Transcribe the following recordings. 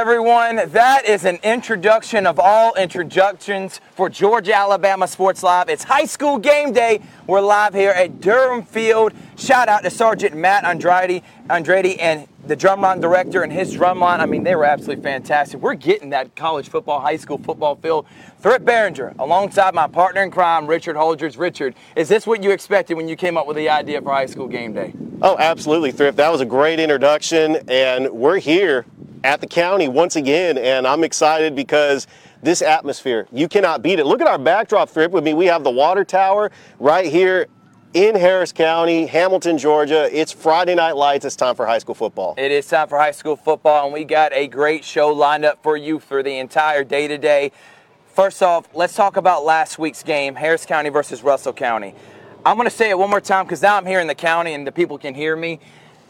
everyone. That is an introduction of all introductions for Georgia Alabama Sports Live. It's high school game day. We're live here at Durham Field. Shout out to Sergeant Matt Andrade, Andrade and the drumline director and his drumline. I mean, they were absolutely fantastic. We're getting that college football, high school football feel. Thrift Barringer, alongside my partner in crime, Richard Holdridge. Richard, is this what you expected when you came up with the idea for high school game day? Oh, absolutely, Thrift. That was a great introduction, and we're here at the county once again, and I'm excited because this atmosphere, you cannot beat it. Look at our backdrop, Thrift. With me, we have the water tower right here in Harris County, Hamilton, Georgia. It's Friday Night Lights. It's time for high school football. It is time for high school football, and we got a great show lined up for you for the entire day today. First off, let's talk about last week's game, Harris County versus Russell County. I'm going to say it one more time because now I'm here in the county and the people can hear me.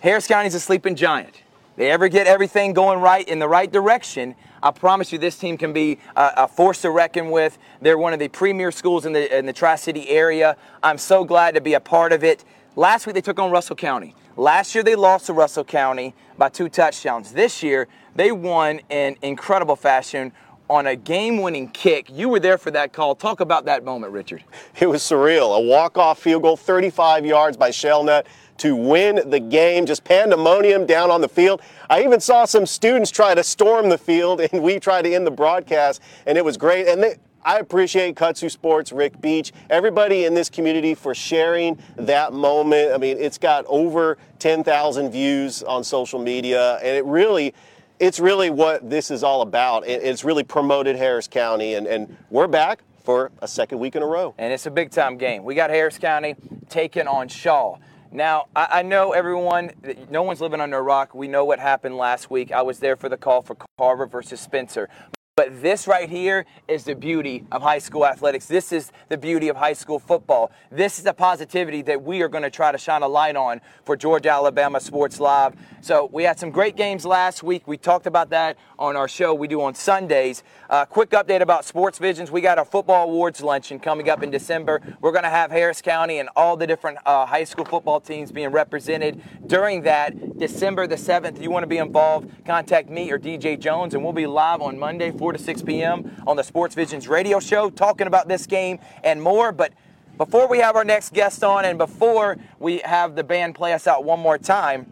Harris County's a sleeping giant. They ever get everything going right in the right direction, I promise you this team can be a, a, force to reckon with. They're one of the premier schools in the, in the Tri City area. I'm so glad to be a part of it. Last week they took on Russell County. Last year they lost to Russell County by two touchdowns. This year they won in incredible fashion on a game-winning kick. You were there for that call. Talk about that moment, Richard. It was surreal. A walk-off field goal, 35 yards by Shellnut to win the game. Just pandemonium down on the field. I even saw some students try to storm the field, and we tried to end the broadcast, and it was great. And they, I appreciate Kudzu Sports, Rick Beach, everybody in this community for sharing that moment. I mean, it's got over 10,000 views on social media, and it really, it's really what this is all about. It's really promoted Harris County, and, and we're back for a second week in a row. And it's a big time game. We got Harris County taking on Shaw. Now, I, I, know everyone, no one's living under a rock. We know what happened last week. I was there for the call for Carver versus Spencer. But this right here is the beauty of high school athletics. This is the beauty of high school football. This is the positivity that we are going to try to shine a light on for Georgia Alabama Sports Live. So we had some great games last week. We talked about that on our show we do on Sundays. Uh, quick update about Sports Visions. We got our football awards luncheon coming up in December. We're going to have Harris County and all the different uh, high school football teams being represented during that December the 7th. If you want to be involved, contact me or DJ Jones, and we'll be live on Monday, 4 to 6 p.m. on the Sports Visions radio show talking about this game and more. But before we have our next guest on and before we have the band play us out one more time,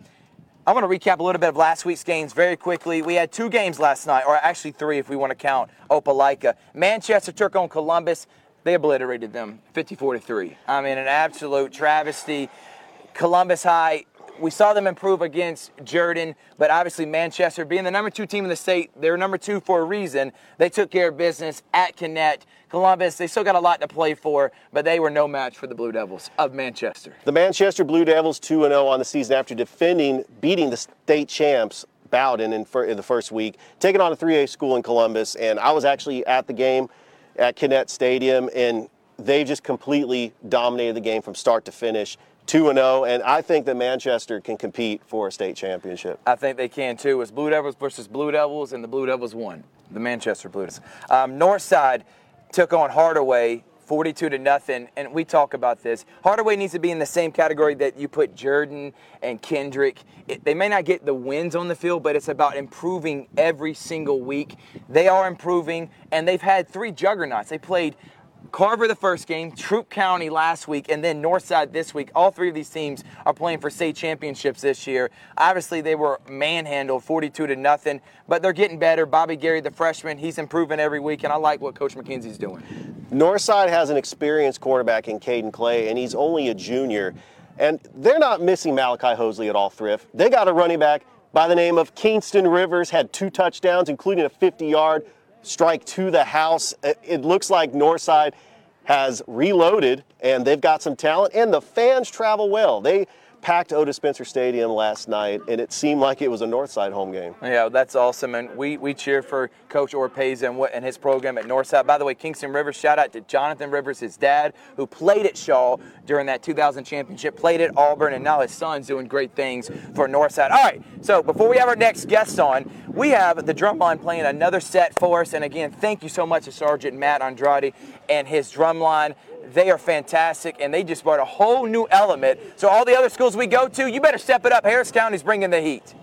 I want to recap a little bit of last week's games very quickly. We had two games last night, or actually three if we want to count Opelika. Manchester took on Columbus. They obliterated them 54 to 3. I mean, an absolute travesty. Columbus High we saw them improve against Jordan, but obviously Manchester, being the number two team in the state, they're number two for a reason. They took care of business at Kinnett. Columbus, they still got a lot to play for, but they were no match for the Blue Devils of Manchester. The Manchester Blue Devils 2 0 on the season after defending, beating the state champs. Bowden in, in the first week, taking on a 3A school in Columbus, and I was actually at the game at Kinnett Stadium, and they just completely dominated the game from start to finish. 2 0, and I think that Manchester can compete for a state championship. I think they can too. It's Blue Devils versus Blue Devils, and the Blue Devils won. The Manchester Blue Devils. Um, Northside took on Hardaway 42 to nothing, and we talk about this. Hardaway needs to be in the same category that you put Jordan and Kendrick. It, they may not get the wins on the field, but it's about improving every single week. They are improving, and they've had three juggernauts. They played Carver the first game, Troup County last week, and then Northside this week. All three of these teams are playing for state championships this year. Obviously, they were manhandled 42 to nothing, but they're getting better. Bobby Gary, the freshman, he's improving every week, and I like what Coach McKenzie's doing. Northside has an experienced quarterback in Caden Clay, and he's only a junior. And they're not missing Malachi Hosley at all, Thrift. They got a running back by the name of Kingston Rivers, had two touchdowns, including a 50 yard strike to the house. Uh, it looks like Northside has reloaded and they've got some talent and the fans travel well. They packed Otis Spencer Stadium last night, and it seemed like it was a Northside home game. Yeah, that's awesome, and we, we cheer for Coach Orpeza and, what, and his program at Northside. By the way, Kingston Rivers, shout out to Jonathan Rivers, his dad, who played at Shaw during that 2000 championship, played at Auburn, and now his son's doing great things for Northside. All right, so before we have our next guest on, we have the drumline playing another set for us, and again, thank you so much to Sergeant Matt Andrade and his drumline. They are fantastic, and they just brought a whole new element. So all the other schools we go to, you better step it up. Harris County's bringing the heat.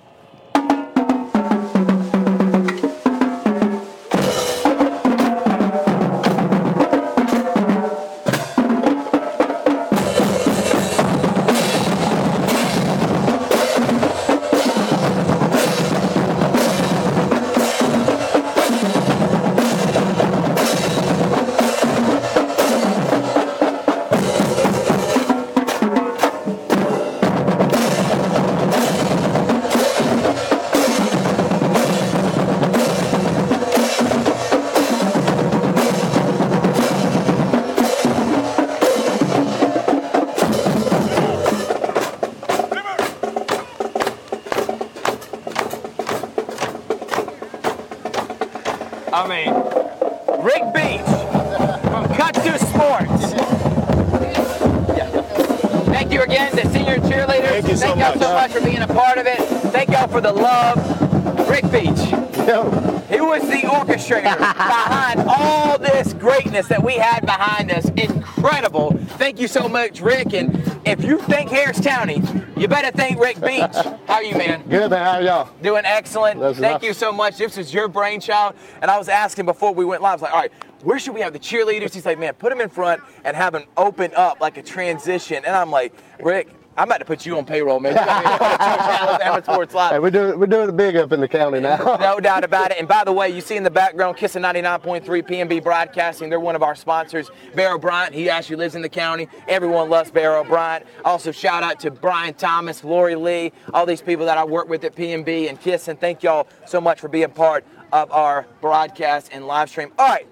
Greatness that we had behind us. Incredible. Thank you so much, Rick. And if you think Harris County, you better thank Rick Beach. How are you, man? Good man, how are y'all? Doing excellent. That's Thank enough. you so much. This was your brainchild. And I was asking before we went live, I was like, all right, where should we have the cheerleaders? He's like, man, put them in front and have them open up like a transition. And I'm like, Rick, I'm about to put you on payroll, man. You got me on Sports Live. Hey, we're doing we're doing it big up in the county now. No doubt about it. And by the way, you see in the background, Kissing 99.3 PNB Broadcasting. They're one of our sponsors. Barrow Bryant, he actually lives in the county. Everyone loves Barrow Bryant. Also, shout out to Brian Thomas, Lori Lee, all these people that I work with at PNB and Kiss. And thank y'all so much for being part of our broadcast and live stream. All right.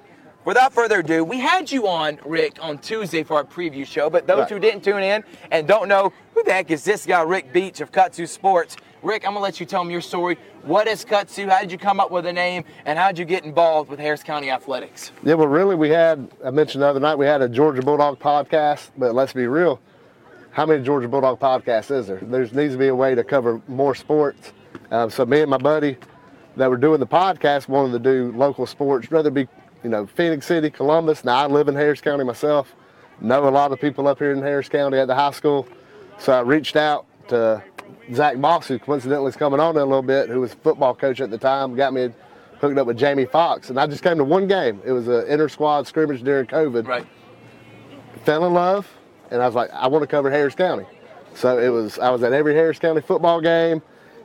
Without further ado, we had you on, Rick, on Tuesday for our preview show. But those Right. who didn't tune in and don't know who the heck is this guy, Rick Beach of Kudzu Sports, Rick, I'm gonna let you tell me your story. What is Kudzu? How did you come up with a name? And how did you get involved with Harris County Athletics? yeah, well, really, we had I mentioned the other night we had a Georgia Bulldog podcast, but let's be real, how many Georgia Bulldog podcasts is there? There needs to be a way to cover more sports. Um, so me and my buddy that were doing the podcast wanted to do local sports, rather be you know Phenix City, Columbus. Now I live in Harris County myself, know a lot of people up here in Harris County at the high school, so I reached out to Zach Moss, who coincidentally is coming on in a little bit, who was football coach at the time, got me hooked up with Jamie Fox. and I just came to one game. It was an inter squad scrimmage during COVID. Right. Fell in love, and I was like, I want to cover Harris County. So it was. I was at every Harris County football game,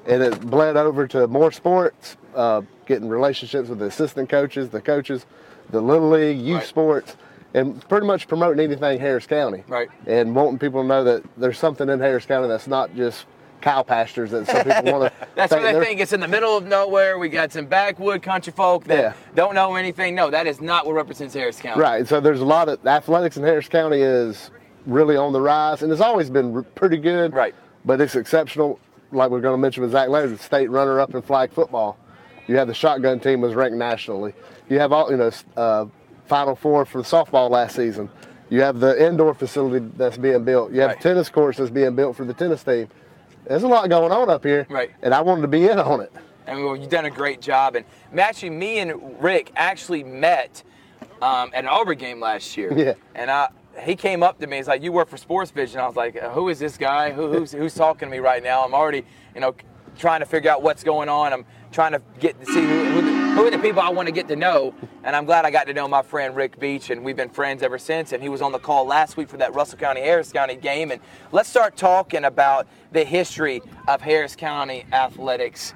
and it bled over to more sports, uh, getting relationships with the assistant coaches, the coaches, the little league, youth Right. sports, and pretty much promoting anything Harris County. Right. And wanting people to know that there's something in Harris County that's not just cow pastures that some people want to. That's what they think. It's in the middle of nowhere. We got some backwood country folk that Yeah. don't know anything. No, that is not what represents Harris County. Right. So there's a lot of athletics in Harris County is really on the rise, and it's always been pretty good. Right. But it's exceptional. Like we're going to mention with Zach Laird, the state runner-up in flag football. You have the shotgun team was ranked nationally. You have all you know, uh, Final Four for softball last season. You have the indoor facility that's being built. You have Right. tennis courts that's being built for the tennis team. There's a lot going on up here. Right. And I wanted to be in on it. And well, you've done a great job. And actually, me and Rick actually met um, at an Auburn game last year. Yeah. And I, he came up to me. He's like, "You work for Sports Vision." I was like, "Who is this guy? Who, who's who's talking to me right now?" I'm already, you know, trying to figure out what's going on. I'm trying to get to see who, who, the, who are the people I want to get to know. And I'm glad I got to know my friend Rick Beach, and we've been friends ever since. And he was on the call last week for that Russell County Harris County game. And let's start talking about the history of Harris County athletics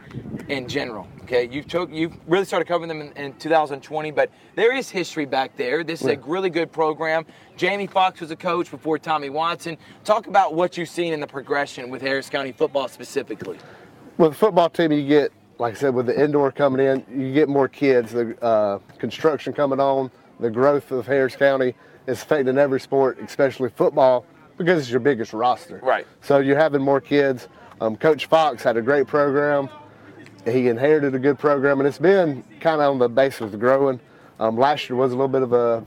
in general. Okay, you took you really started covering them in, in 2020, but there is history back there. This is a really good program. Jamie Fox was a coach before Tommy Watson. Talk about what you've seen in the progression with Harris County football specifically. With the football team, you get, like I said, with the indoor coming in, you get more kids. The uh, construction coming on, the growth of Harris County is affecting every sport, especially football, because it's your biggest roster. Right. So you're having more kids. Um, Coach Fox had a great program. He inherited a good program, and it's been kind of on the basis of growing. Um, last year was a little bit of a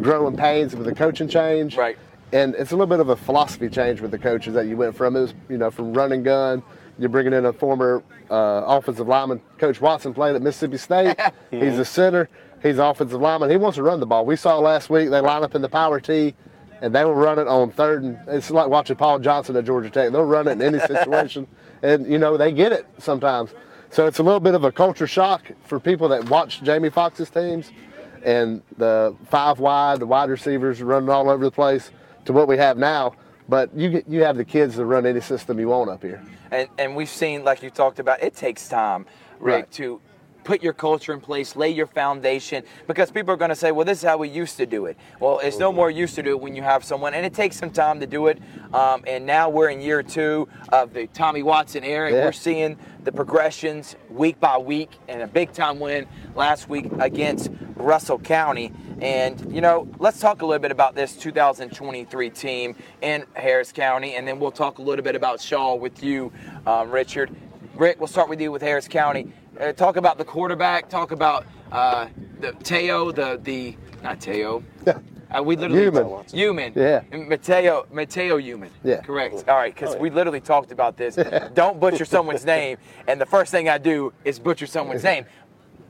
growing pains with the coaching change. Right. And it's a little bit of a philosophy change with the coaches that you went from. It was, you know, from run and gun. You're bringing in a former uh, offensive lineman. Coach Watson played at Mississippi State. He's a center. He's an offensive lineman. He wants to run the ball. We saw last week they line up in the power T, and they will run it on third. And it's like watching Paul Johnson at Georgia Tech. They'll run it in any situation, and you know they get it sometimes. So it's a little bit of a culture shock for people that watch Jamie Fox's teams and the five wide, the wide receivers running all over the place to what we have now. But you get, you have the kids to run any system you want up here. And and we've seen, like you talked about, it takes time, Rick, Right. to put your culture in place, lay your foundation, because people are going to say, well, this is how we used to do it. Well, it's no more used to do it when you have someone, and it takes some time to do it. Um, and now we're in year two of the Tommy Watson era. and Yeah. We're seeing the progressions week by week, and a big time win last week against Russell County. And, you know, let's talk a little bit about this 2023 team in Harris County, and then we'll talk a little bit about Shaw with you, um, Richard. Rick, we'll start with you with Harris County. Uh, talk about the quarterback. Talk about uh, the Teo, the the not Teo. Uh, we literally Human. Human. Yeah. Mateo Mateo Human. Yeah. Correct. All right, because we literally talked about this. Don't butcher someone's name, and the first thing I do is butcher someone's name.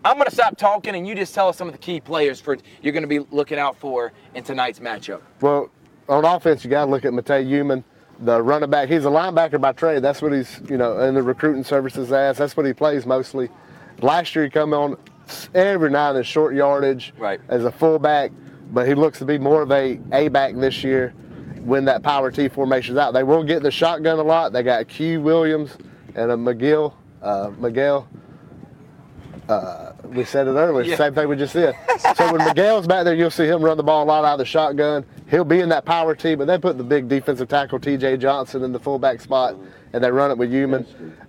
I'm gonna stop talking, and you just tell us some of the key players for you're gonna be looking out for in tonight's matchup. Well, on offense, you got to look at Matei Human, the running back. He's a linebacker by trade. That's what he's, you know, in the recruiting services as. That's what he plays mostly. Last year, he come on every night in short yardage Right. as a fullback, but he looks to be more of a A back this year when that power T formation's out. They will get the shotgun a lot. They got Q Williams and a McGill, uh, Miguel. Uh, we said it earlier. Yeah. Same thing we just said. so when Miguel's back there, you'll see him run the ball a lot out of the shotgun. He'll be in that power team, but they put the big defensive tackle T.J. Johnson in the fullback spot, and they run it with Human.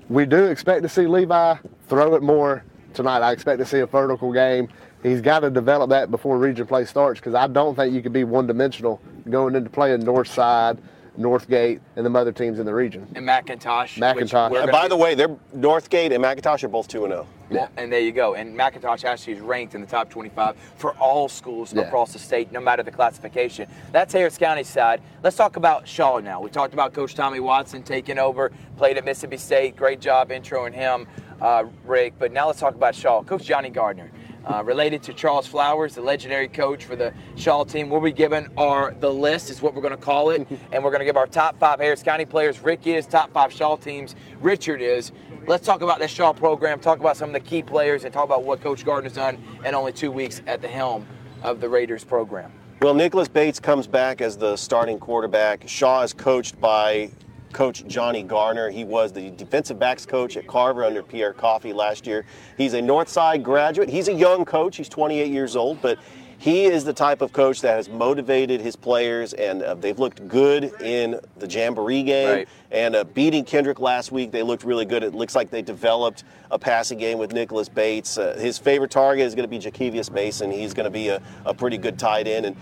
We do expect to see Levi throw it more tonight. I expect to see a vertical game. He's got to develop that before region play starts because I don't think you can be one dimensional going into playing North Side, Northgate, and the other teams in the region. And McIntosh. McIntosh. And by be- the way, they're Northgate and McIntosh are both 2 0. Well, and there you go. And McIntosh actually is ranked in the top 25 for all schools Yeah. across the state, no matter the classification. That's Harris County side. Let's talk about Shaw now. We talked about Coach Tommy Watson taking over, played at Mississippi State. Great job introing him, uh, Rick. But now let's talk about Shaw. Coach Johnny Gardner. Uh, related to Charles Flowers, the legendary coach for the Shaw team. We'll be giving our the list is what we're going to call it, and we're going to give our top five Harris County players. Rick is top five Shaw teams. Richard is. Let's talk about that Shaw program. Talk about some of the key players, and talk about what Coach Gardner's done in only two weeks at the helm of the Raiders program. Well, Nicholas Bates comes back as the starting quarterback. Shaw is coached by Coach Johnny Gardner. He was the defensive backs coach at Carver under Pierre Coffey last year. He's a Northside graduate. He's a young coach. He's 28 years old, but he is the type of coach that has motivated his players, and uh, they've looked good in the Jamboree game. Right. And uh, beating Kendrick last week, they looked really good. It looks like they developed a passing game with Nicholas Bates. Uh, his favorite target is going to be Jakevius Mason. He's going to be a, a pretty good tight end. And,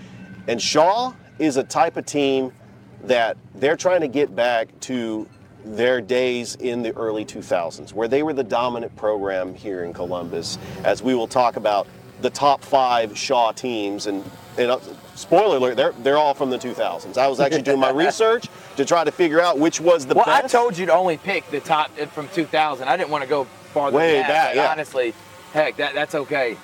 and Shaw is a type of team that they're trying to get back to their days in the early 2000s, where they were the dominant program here in Columbus, as we will talk about the top five Shaw teams. And, and uh, spoiler alert, they're, they're all from the 2000s. I was actually doing my research to try to figure out which was the Well, best. I told you to only pick the top uh, from 2000. I didn't want to go farther Way than that. back, yeah. Honestly, heck, that, that's okay.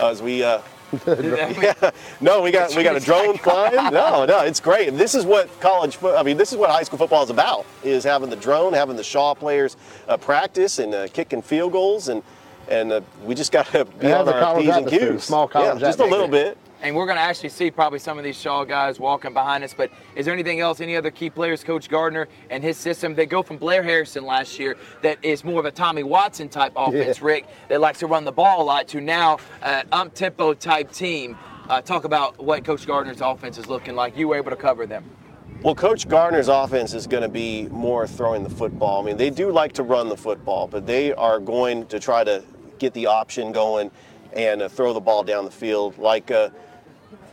as we uh, yeah, no, we got we got a drone flying. No, no, it's great. This is what college. fo- I mean, this is what high school football is about: is having the drone, having the Shaw players uh, practice and uh, kicking field goals, and and uh, we just got to be on a our p's and q's. small college yeah, just a little bit. And we're going to actually see probably some of these Shaw guys walking behind us. But is there anything else, any other key players, Coach Gardner and his system? They go from Blair Harrison last year, that is more of a Tommy Watson type offense, Rick, that likes to run the ball a lot, to now uh, up tempo type team. Uh, talk about what Coach Gardner's offense is looking like. You were able to cover them. Well, Coach Gardner's offense is going to be more throwing the football. I mean, they do like to run the football, but they are going to try to get the option going and uh, throw the ball down the field. Like uh,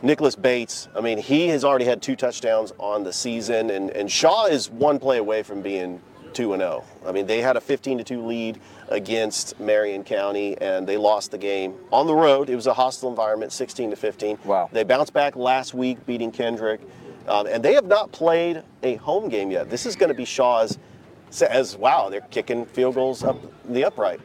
Nicholas Bates, I mean, he has already had two touchdowns on the season, and, and Shaw is one play away from being 2 and 0. I mean, they had a 15 to 2 lead against Marion County, and they lost the game on the road. It was a hostile environment, 16 to 15. Wow. They bounced back last week, beating Kendrick, um, and they have not played a home game yet. This is going to be Shaw's. As wow, they're kicking field goals up the upright,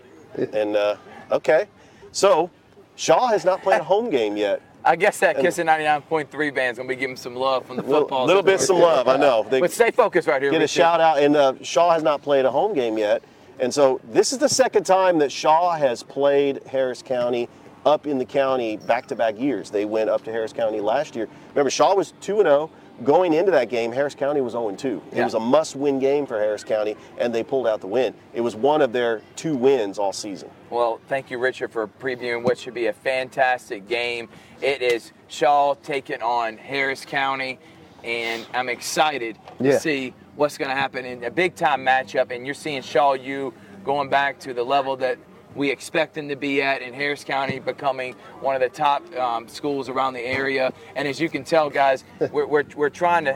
and uh, okay, so Shaw has not played a home game yet. I guess that Kissing 99.3 band's going to be giving some love from the football. little bit some love, I know. They But stay focused right here. get a shout out, and uh, Shaw has not played a home game yet, and so this is the second time that Shaw has played Harris County up in the county back-to-back years. They went up to Harris County last year. Remember, Shaw was two and zero. Going into that game, Harris County was 0 2. It Yeah. was a must win game for Harris County, and they pulled out the win. It was one of their two wins all season. Well, thank you, Richard, for previewing what should be a fantastic game. It is Shaw taking on Harris County, and I'm excited Yeah. to see what's going to happen in a big time matchup. And you're seeing Shaw U going back to the level that we expect them to be at, in Harris County becoming one of the top um, schools around the area. And as you can tell, guys, we're, we're, we're trying to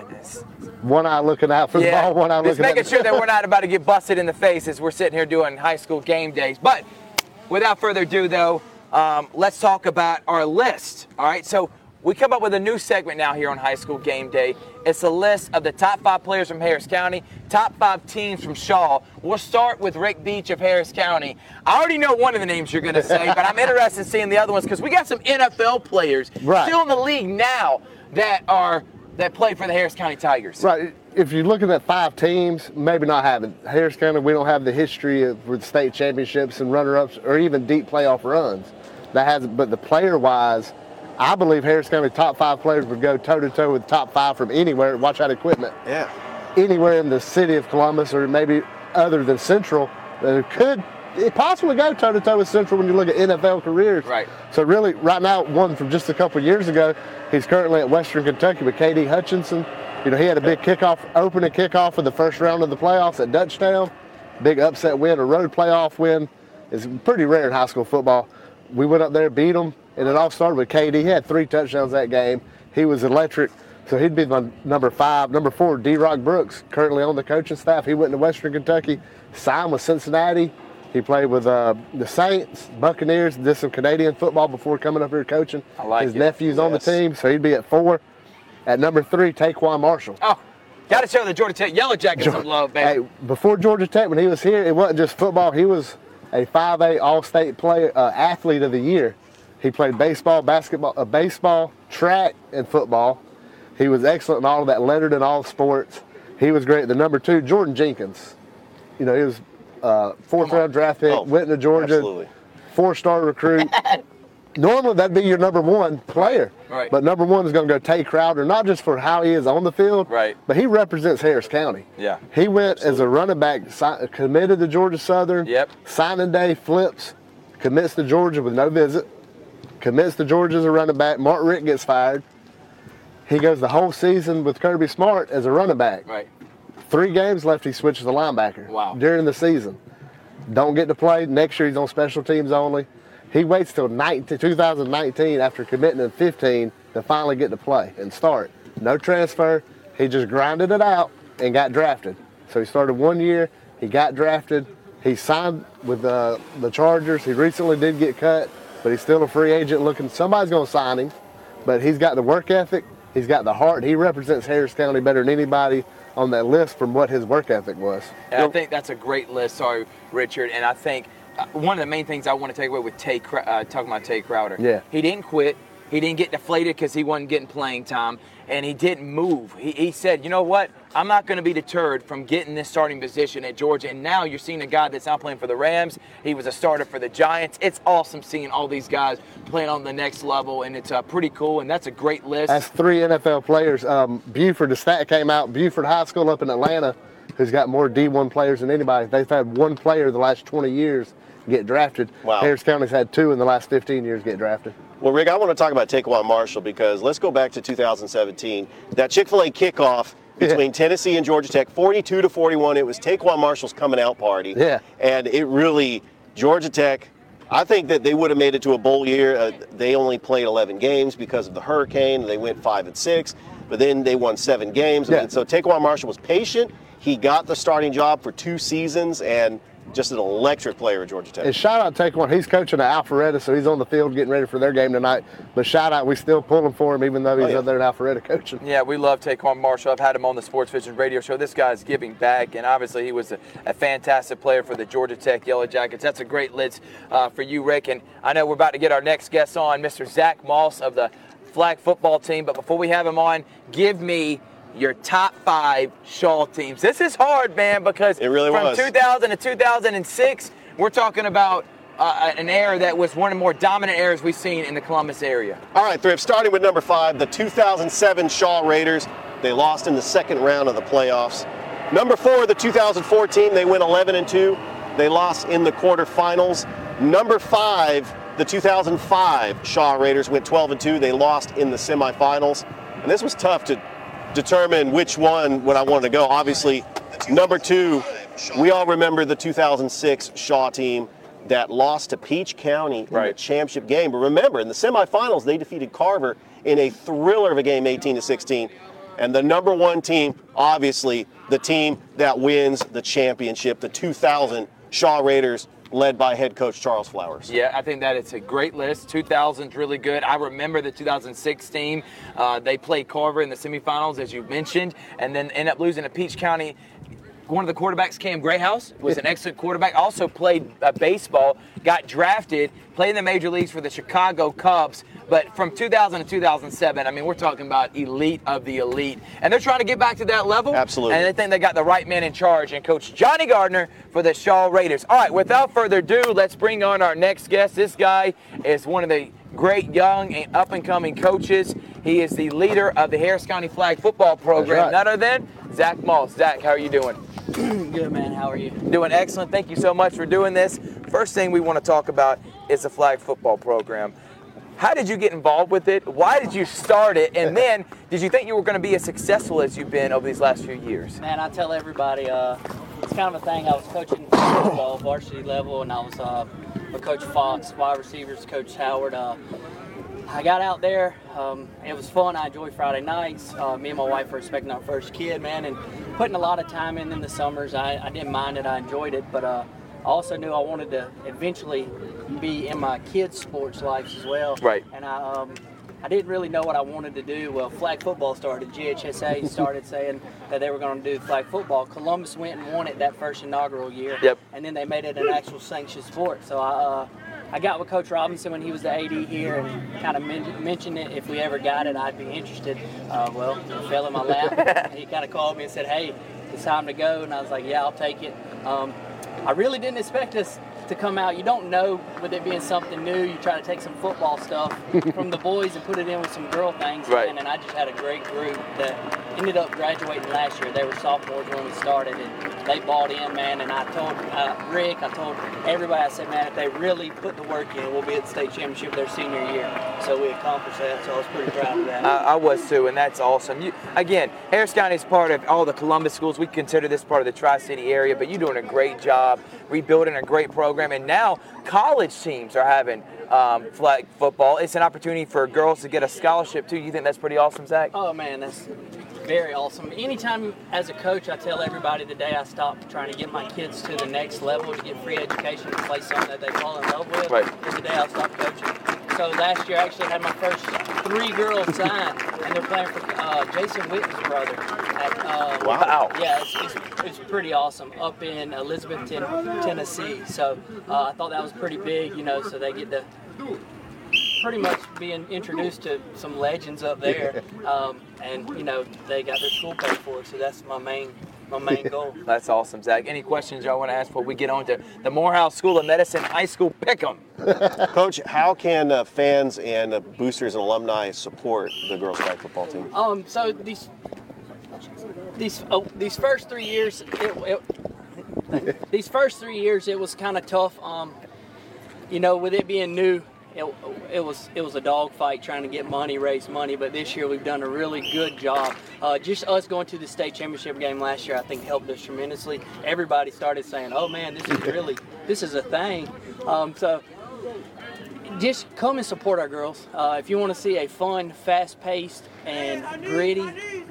One eye looking out for the ball, one eye just looking at making sure that we're not about to get busted in the face as we're sitting here doing high school game days. But without further ado, though, um, let's talk about our list. All right, so we come up with a new segment now here on High School Game Day. It's a list of the top five players from Harris County, top five teams from Shaw. We'll start with Rick Beach of Harris County. I already know one of the names you're going to say, but I'm interested in seeing the other ones because we got some NFL players Right. still in the league now that are that play for the Harris County Tigers. Right. If you're looking at five teams, maybe not having Harris County, we don't have the history of with state championships and runner-ups or even deep playoff runs. That has, but the player-wise, I believe Harris County top five players would go toe to toe with top five from anywhere. Watch out equipment. Yeah. anywhere in the city of Columbus or maybe other than Central that could it possibly go toe to toe with Central when you look at NFL careers. Right. So really, right now, one from just a couple years ago, he's currently at Western Kentucky with KD Hutchinson. You know, he had a big kickoff, opening kickoff of the first round of the playoffs at Dutchtown. Big upset win, a road playoff win. It's pretty rare in high school football. We went up there, beat them, and it all started with KD. He had three touchdowns that game. He was electric. So he'd be my number five. Number four, D. Rock Brooks, currently on the coaching staff. He went to Western Kentucky, signed with Cincinnati. He played with uh, the Saints, Buccaneers, did some Canadian football before coming up here coaching. I like His it. nephew's on the team, so he'd be at four. At number three, TaQuon Marshall. Oh, got to show the Georgia Tech Yellow Jackets some love, Hey, before Georgia Tech, when he was here, it wasn't just football. He was a 5A All-State player, uh, athlete of the year. He played baseball, basketball, uh, baseball, track, and football. He was excellent in all of that, lettered in all sports. He was great. The number two, Jordan Jenkins. You know, he was uh, fourth round draft pick, Oh, went to Georgia, absolutely. four-star recruit. Normally, that'd be your number one player. Right. But number one is going to go Tae Crowder, not just for how he is on the field, Right. but he represents Harris County. Yeah. He went as a running back, si- committed to Georgia Southern. Yep. Signing day flips, commits to Georgia with no visit, commits to Georgia as a running back. Mark Richt gets fired. He goes the whole season with Kirby Smart as a running back. Right. Three games left, he switches to linebacker. Wow. During the season. Don't get to play. Next year, he's on special teams only. He waits till 19, 2019 after committing in 15 to finally get to play and start. No transfer. He just grinded it out and got drafted. So he started one year. He got drafted. He signed with uh, the Chargers. He recently did get cut, but he's still a free agent looking. Somebody's going to sign him, but he's got the work ethic. He's got the heart. He represents Harris County better than anybody on that list from what his work ethic was. And I think that's a great list. Sorry, Richard. And I think one of the main things I want to take away with Tae, uh, talking about Tae Crowder. Yeah. He didn't quit. He didn't get deflated because he wasn't getting playing time, and he didn't move. He, he said, "You know what? I'm not going to be deterred from getting this starting position at Georgia." And now you're seeing a guy that's now playing for the Rams. He was a starter for the Giants. It's awesome seeing all these guys playing on the next level, and it's uh, pretty cool. And that's a great list. That's three NFL players. Um, Buford, the stat came out. Buford High School up in Atlanta, who's got more D1 players than anybody. They've had one player the last 20 years get drafted. Wow. Harris County's had two in the last 15 years get drafted. Well, Rick, I want to talk about TaQuon Marshall because let's go back to 2017. That Chick-fil-A kickoff between Tennessee and Georgia Tech, 42 to 41. It was TaQuon Marshall's coming out party. Yeah. And it really, Georgia Tech. I think that they would have made it to a bowl year. Uh, they only played 11 games because of the hurricane. They went five and six, but then they won seven games. I Yeah. mean, so TaQuon Marshall was patient. He got the starting job for two seasons and just an electric player at Georgia Tech. And shout out TaQuon. He's coaching at Alpharetta, so he's on the field getting ready for their game tonight. But shout out, we still pulling for him, even though he's Oh, yeah. up there at Alpharetta coaching. Yeah, we love TaQuon Marshall. I've had him on the Sports Vision radio show. This guy's giving back, and obviously he was a, a fantastic player for the Georgia Tech Yellow Jackets. That's a great list uh, for you, Rick. And I know we're about to get our next guest on, Mr. Zach Moss of the flag football team. But before we have him on, give me your top five Shaw teams. This is hard, man, because It really from was. 2000 to 2006, we're talking about uh, an era that was one of the more dominant eras we've seen in the Columbus area. All right, Thrift, starting with number five, the 2007 Shaw Raiders. They lost in the second round of the playoffs. Number four, the 2014, they went 11 and 2. They lost in the quarterfinals. Number five, the 2005 Shaw Raiders went 12 and 2. They lost in the semifinals. And this was tough to determine which one when I wanted to go. Obviously, number two, we all remember the 2006 Shaw team that lost to Peach County in the championship game. But remember, in the semifinals, they defeated Carver in a thriller of a game, 18 to 16. And the number one team, obviously, the team that wins the championship, the 2000 Shaw Raiders, led by head coach Charles Flowers. Yeah, I think that it's a great list. 2000's really good. I remember the 2006 team. Uh, they played Carver in the semifinals, as you mentioned, and then end up losing to Peach County one of the quarterbacks, Cam Grayhouse, was an excellent quarterback. Also played uh, baseball, got drafted, played in the major leagues for the Chicago Cubs. But from 2000 to 2007, I mean, we're talking about elite of the elite, and they're trying to get back to that level. Absolutely. And they think they got the right man in charge, and Coach Johnny Gardner for the Shaw Raiders. All right, without further ado, let's bring on our next guest. This guy is one of the great young and up and coming coaches. He is the leader of the Harris County Flag Football Program. right. None other than Zach Moss. Zach, how are you doing? Good man, how are you? Doing excellent. Thank you so much for doing this. First thing we want to talk about is the flag football program. How did you get involved with it? Why did you start it? And then, did you think you were going to be as successful as you've been over these last few years? Man, I tell everybody, uh, it's kind of a thing. I was coaching football, varsity level, and I was uh, with Coach Fox, wide receivers, Coach Howard. Uh, I got out there. Um, it was fun. I enjoyed Friday nights. Uh, me and my wife were expecting our first kid, man, and putting a lot of time in in the summers. I, I didn't mind it. I enjoyed it, but uh, I also knew I wanted to eventually be in my kids' sports lives as well. Right. And I, um, I didn't really know what I wanted to do. Well, flag football started. GHSA started saying that they were going to do flag football. Columbus went and won it that first inaugural year. Yep. And then they made it an actual sanctioned sport. So I, uh, I got with Coach Robinson when he was the AD here and kind of men- mentioned it. If we ever got it, I'd be interested. Uh, well, it fell in my lap. he kind of called me and said, "Hey, it's time to go," and I was like, "Yeah, I'll take it." Um, I really didn't expect us to come out. You don't know with it being something new. You try to take some football stuff from the boys and put it in with some girl things. Right. And then I just had a great group that ended up graduating last year. They were sophomores when we started, and they bought in, man. And I told uh, Rick, I told everybody, I said, man, if they really put the work in, we'll be at the state championship their senior year. So we accomplished that. So I was pretty proud of that. I, I was too, and that's awesome. You again, Harris County is part of all the Columbus schools. We consider this part of the Tri-City area, but you're doing a great job rebuilding a great program, and now college teams are having um, flag football. It's an opportunity for girls to get a scholarship too. You think that's pretty awesome, Zach? Oh man, that's very awesome. Anytime as a coach, I tell everybody the day I stop trying to get my kids to the next level to get free education to play something that they fall in love with Right. is the day I stop coaching. So last year I actually had my first three girls sign, and they're playing for uh, Jason Witten's brother. At, uh, Wow. Yeah, it's, it's, it's pretty awesome up in Elizabethton, Tennessee. So uh, I thought that was pretty big, you know, so they get to pretty much being introduced to some legends up there, um, and you know they got their school paid for, so that's my main my main goal. That's awesome, Zach. Any questions y'all want to ask before we get on to the Morehouse School of Medicine High School Pick'em? Coach, how can uh, fans and uh, boosters and alumni support the girls flag football team? Um, so these these oh, these first three years, it, it, these first three years, it was kind of tough. Um, you know, with it being new, it, it was it was a dogfight trying to get money, raise money. But this year we've done a really good job. Uh, just us going to the state championship game last year, I think helped us tremendously. Everybody started saying, "Oh man, this is really this is a thing." Um, so just come and support our girls. Uh, if you want to see a fun, fast-paced, and gritty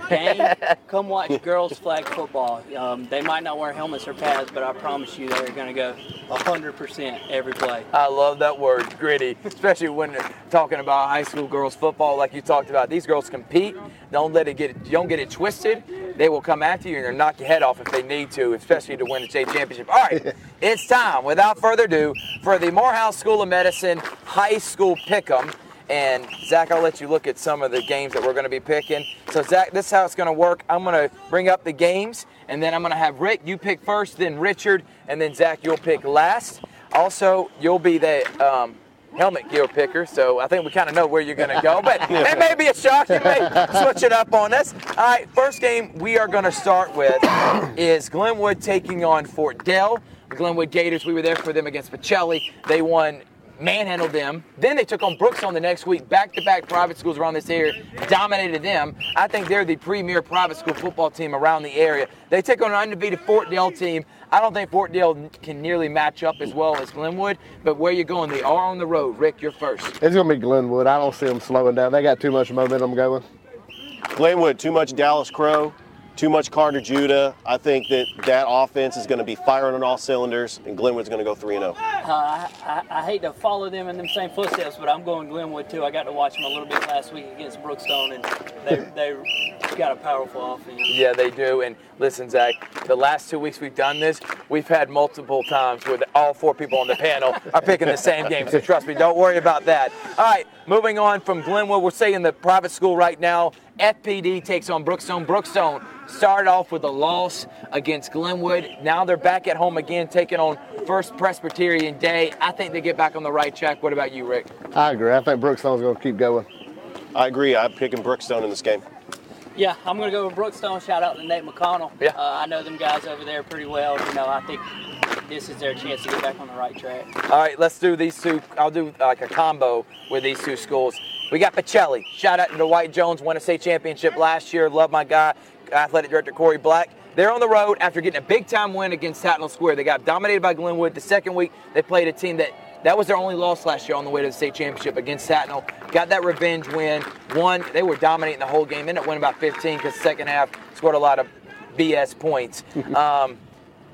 game, come watch girls flag football. Um, they might not wear helmets or pads, but I promise you they're going to go 100% every play. I love that word, gritty, especially when talking about high school girls football, like you talked about. These girls compete. Don't let it get don't get it twisted. They will come after you and they'll knock your head off if they need to, especially to win the state championship. All right, it's time, without further ado, for the Morehouse School of Medicine High School Pick'em. And Zach, I'll let you look at some of the games that we're going to be picking. So Zach, this is how it's going to work. I'm going to bring up the games, and then I'm going to have Rick you pick first, then Richard, and then Zach you'll pick last. Also, you'll be the um, helmet gear picker, so I think we kind of know where you're going to go. But it may be a shock. You may switch it up on us. All right, first game we are going to start with is Glenwood taking on Fort Dale. The Glenwood Gators, we were there for them against Pacelli. They won manhandled them. Then they took on Brooks on the next week. Back-to-back private schools around this area dominated them. I think they're the premier private school football team around the area. They take on an undefeated Fort Dale team. I don't think Fort Dale can nearly match up as well as Glenwood, but where you going? They are on the road. Rick, you're first. It's going to be Glenwood. I don't see them slowing down. They got too much momentum going. Glenwood, too much Dallas Crow. Too much Carter Judah. I think that that offense is going to be firing on all cylinders, and Glenwood's going to go 3 0. Uh, I, I, I hate to follow them in them same footsteps, but I'm going Glenwood too. I got to watch them a little bit last week against Brookstone, and they they got a powerful offense. Yeah, they do. And listen, Zach, the last two weeks we've done this, we've had multiple times where all four people on the panel are picking the same game. So trust me, don't worry about that. All right, moving on from Glenwood, we're saying the private school right now. FPD takes on Brookstone. Brookstone started off with a loss against Glenwood. Now they're back at home again, taking on First Presbyterian Day. I think they get back on the right track. What about you, Rick? I agree. I think Brookstone's going to keep going. I agree. I'm picking Brookstone in this game. Yeah, I'm going to go with Brookstone. Shout out to Nate McConnell. Yeah. Uh, I know them guys over there pretty well. You know, I think this is their chance to get back on the right track. All right, let's do these two. I'll do like a combo with these two schools. We got Pacelli. Shout out to Dwight Jones, won a state championship last year. Love my guy, athletic director Corey Black. They're on the road after getting a big time win against Tatnall Square. They got dominated by Glenwood. The second week, they played a team that that was their only loss last year on the way to the state championship against Tatnall. Got that revenge win. Won. They were dominating the whole game. Ended up winning about 15 because second half scored a lot of BS points. um,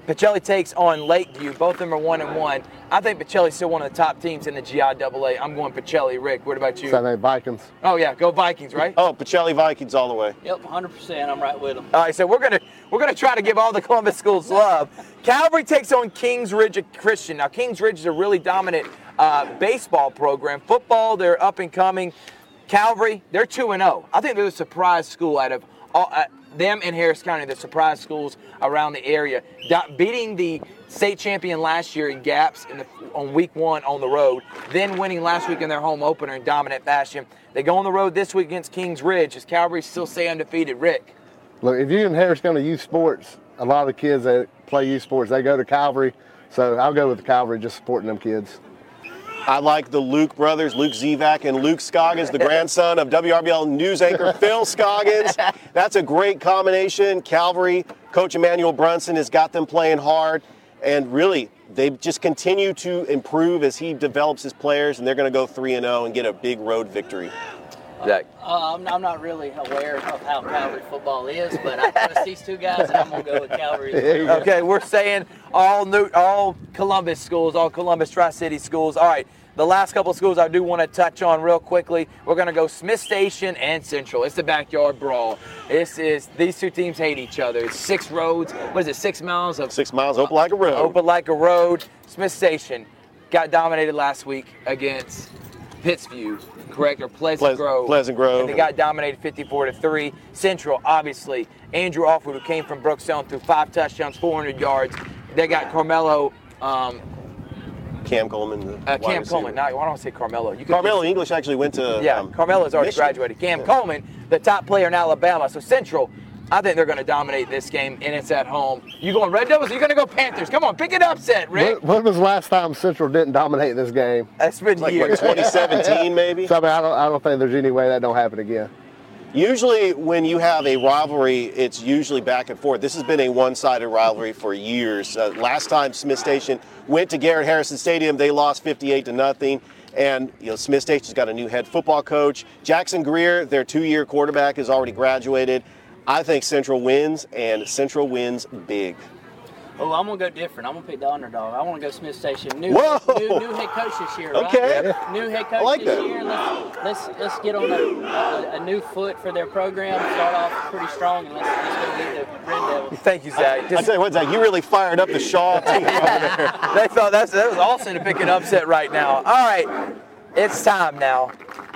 Pacelli takes on Lakeview. Both of them are one and one. I think Pacelli's still one of the top teams in the GIAA. I'm going Pacelli. Rick, what about you? So I think Vikings. Oh yeah, go Vikings, right? Oh, Pacelli Vikings all the way. Yep, 100%. I'm right with them. All right, so we're gonna we're gonna try to give all the Columbus schools love. Calvary takes on Kings Ridge Christian. Now Kings Ridge is a really dominant uh, baseball program. Football, they're up and coming. Calvary, they're two and zero. I think they're the surprise school out of all, uh, them and Harris County, the surprise schools around the area. Beating the state champion last year in Gaps in the, on week one on the road, then winning last week in their home opener in dominant fashion. They go on the road this week against Kings Ridge. As Calvary still stay undefeated? Rick. Look, if you're in Harris County youth sports, a lot of the kids that play youth sports, they go to Calvary. So I'll go with Calvary, just supporting them kids. I like the Luke brothers, Luke Zivak and Luke Scoggins, the grandson of WRBL news anchor Phil Scoggins. That's a great combination. Calvary, Coach Emmanuel Brunson has got them playing hard, and really, they just continue to improve as he develops his players, and they're going to go 3 0 and get a big road victory. Zach. Uh, I'm, I'm not really aware of how Calvary football is, but I trust these two guys, and I'm going to go with Calvary. Okay, we're saying all new, all Columbus schools, all Columbus Tri City schools. All right, the last couple of schools I do want to touch on real quickly. We're going to go Smith Station and Central. It's the backyard brawl. This is these two teams hate each other. It's six roads. What is it? Six miles of Six miles open like a road. open like a road. Smith Station got dominated last week against Pittsview, correct? Or Pleasant Pleas- Grove. Pleasant Grove. And they got dominated 54 to 3. Central, obviously. Andrew Offwood, who came from Brookstone, threw five touchdowns, 400 yards. They got Carmelo, um, Cam Coleman. the uh, Cam. Coleman. Not, why don't I say Carmelo? You Carmelo English actually went to. yeah, um, Carmelo's already Michigan. graduated. Cam Yeah. Coleman, the top player in Alabama. So Central, I think they're going to dominate this game, and it's at home. You going Red Devils? Or you going to go Panthers? Come on, pick it upset, Rick. When, when was the last time Central didn't dominate this game? That's been Like years. what, 2017 maybe? So I, mean, I, don't, I don't think there's any way that don't happen again. Usually, when you have a rivalry, it's usually back and forth. This has been a one-sided rivalry for years. Uh, last time Smith Station went to Garrett Harrison Stadium, they lost 58 to nothing. And you know, Smith Station's got a new head football coach. Jackson Greer, their two-year quarterback, has already graduated. I think Central wins, and Central wins big. Oh, I'm gonna go different. I'm gonna pick the underdog. I want to go Smith Station. New, Whoa! new, new head coach this year. Right? Okay. New head coach I like this that. year. Let's, let's let's get on a, a, a new foot for their program. Start off pretty strong, and let's, let's go beat the Red Devils. Thank you, Zach. I Just- tell you what, Zach, you really fired up the Shaw team over there. they thought that's that was awesome to pick an upset right now. All right, it's time now.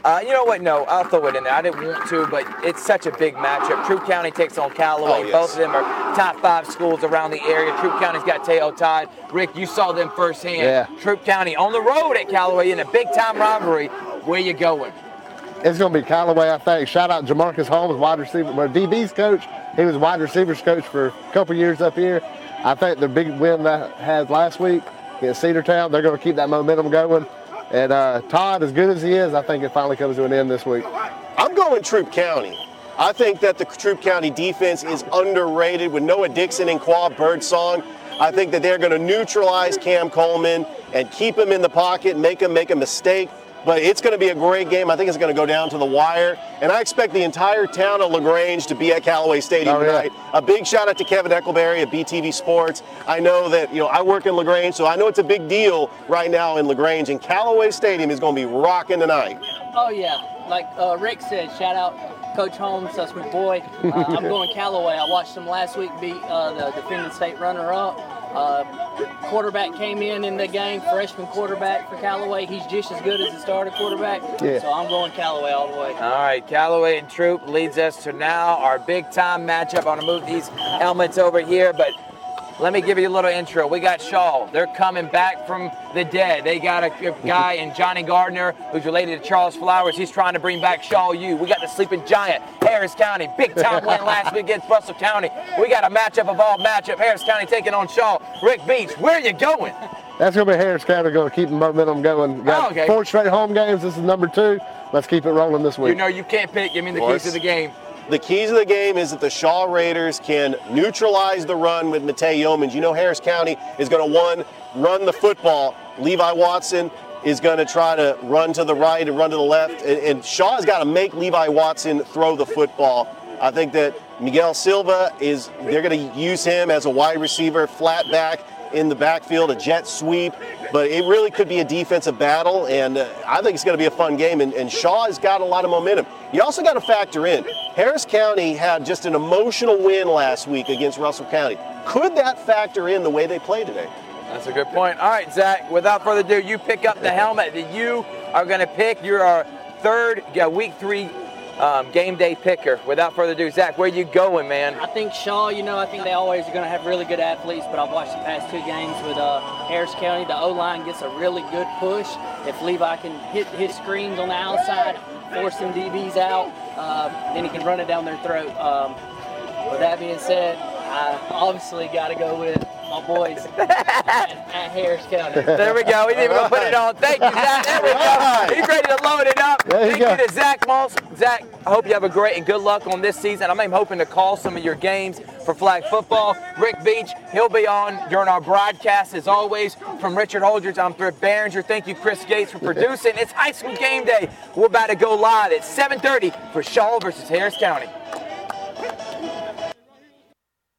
Uh, you know what? No, I'll throw it in there. I didn't want to, but it's such a big matchup. Troup County takes on Callaway. Oh, yes. Both of them are top five schools around the area. Troup County's got Teo Tide. Rick, you saw them firsthand. Yeah. Troop County on the road at Callaway in a big time rivalry. Where you going? It's going to be Callaway, I think. Shout out Jamarcus Holmes, wide receiver, well, DB's coach. He was wide receivers coach for a couple years up here. I think the big win that had last week against Cedartown, they're going to keep that momentum going. And uh, Todd, as good as he is, I think it finally comes to an end this week. I'm going Troup County. I think that the Troup County defense is underrated with Noah Dixon and Quad Birdsong. I think that they're going to neutralize Cam Coleman and keep him in the pocket, make him make a mistake. But it's going to be a great game. I think it's going to go down to the wire, and I expect the entire town of Lagrange to be at Callaway Stadium Oh, yeah. tonight. A big shout out to Kevin Eckelberry at BTV Sports. I know that you know I work in Lagrange, so I know it's a big deal right now in Lagrange, and Callaway Stadium is going to be rocking tonight. Oh yeah, like uh, Rick said, shout out Coach Holmes, that's my boy. Uh, I'm going Callaway. I watched him last week beat uh, the defending state runner-up. Uh, quarterback came in in the game, freshman quarterback for Callaway. He's just as good as the starter quarterback. Yeah. So I'm going Callaway all the way. All right, Callaway and Troup leads us to now our big time matchup. I'm gonna move these helmets over here, but let me give you a little intro. We got Shaw. They're coming back from the dead. They got a, a guy in Johnny Gardner who's related to Charles Flowers. He's trying to bring back Shaw U. We got the sleeping giant, Harris County. Big time win last week against Russell County. We got a matchup of all matchup. Harris County taking on Shaw. Rick Beach, where are you going? That's going to be Harris County going to keep the momentum going. Got Oh, okay. four straight home games. This is number two. Let's keep it rolling this week. You know you can't pick. Give me the keys to the game. The keys of the game is that the Shaw Raiders can neutralize the run with Matei Yeomans. You know Harris County is going to one run the football. Levi Watson is going to try to run to the right and run to the left, and, and Shaw has got to make Levi Watson throw the football. I think that Miguel Silva is they're going to use him as a wide receiver, flat back in the backfield, a jet sweep. But it really could be a defensive battle, and uh, I think it's going to be a fun game. And, and Shaw has got a lot of momentum. You also got to factor in Harris County had just an emotional win last week against Russell County. Could that factor in the way they play today? That's a good point. All right, Zach, without further ado, you pick up the helmet that you are going to pick. You're our third week three um, game day picker. Without further ado, Zach, where are you going, man? I think Shaw, you know, I think they always are going to have really good athletes, but I've watched the past two games with uh, Harris County. The O line gets a really good push. If Levi can hit his screens on the outside, force some DBs out, uh, then he can run it down their throat. Um, with that being said, I obviously got to go with my boys at, at Harris County. There we go. We didn't even gonna put it on. Thank you, Zach. There we go. He's ready to load it up. There Thank go. you to Zach Moss. Zach, I hope you have a great and good luck on this season. I'm even hoping to call some of your games for flag football. Rick Beach, he'll be on during our broadcast as always. From Richard Holdridge, I'm Thrift Barringer. Thank you, Chris Gates, for producing. It's high school game day. We're about to go live at 7:30 for Shaw versus Harris County.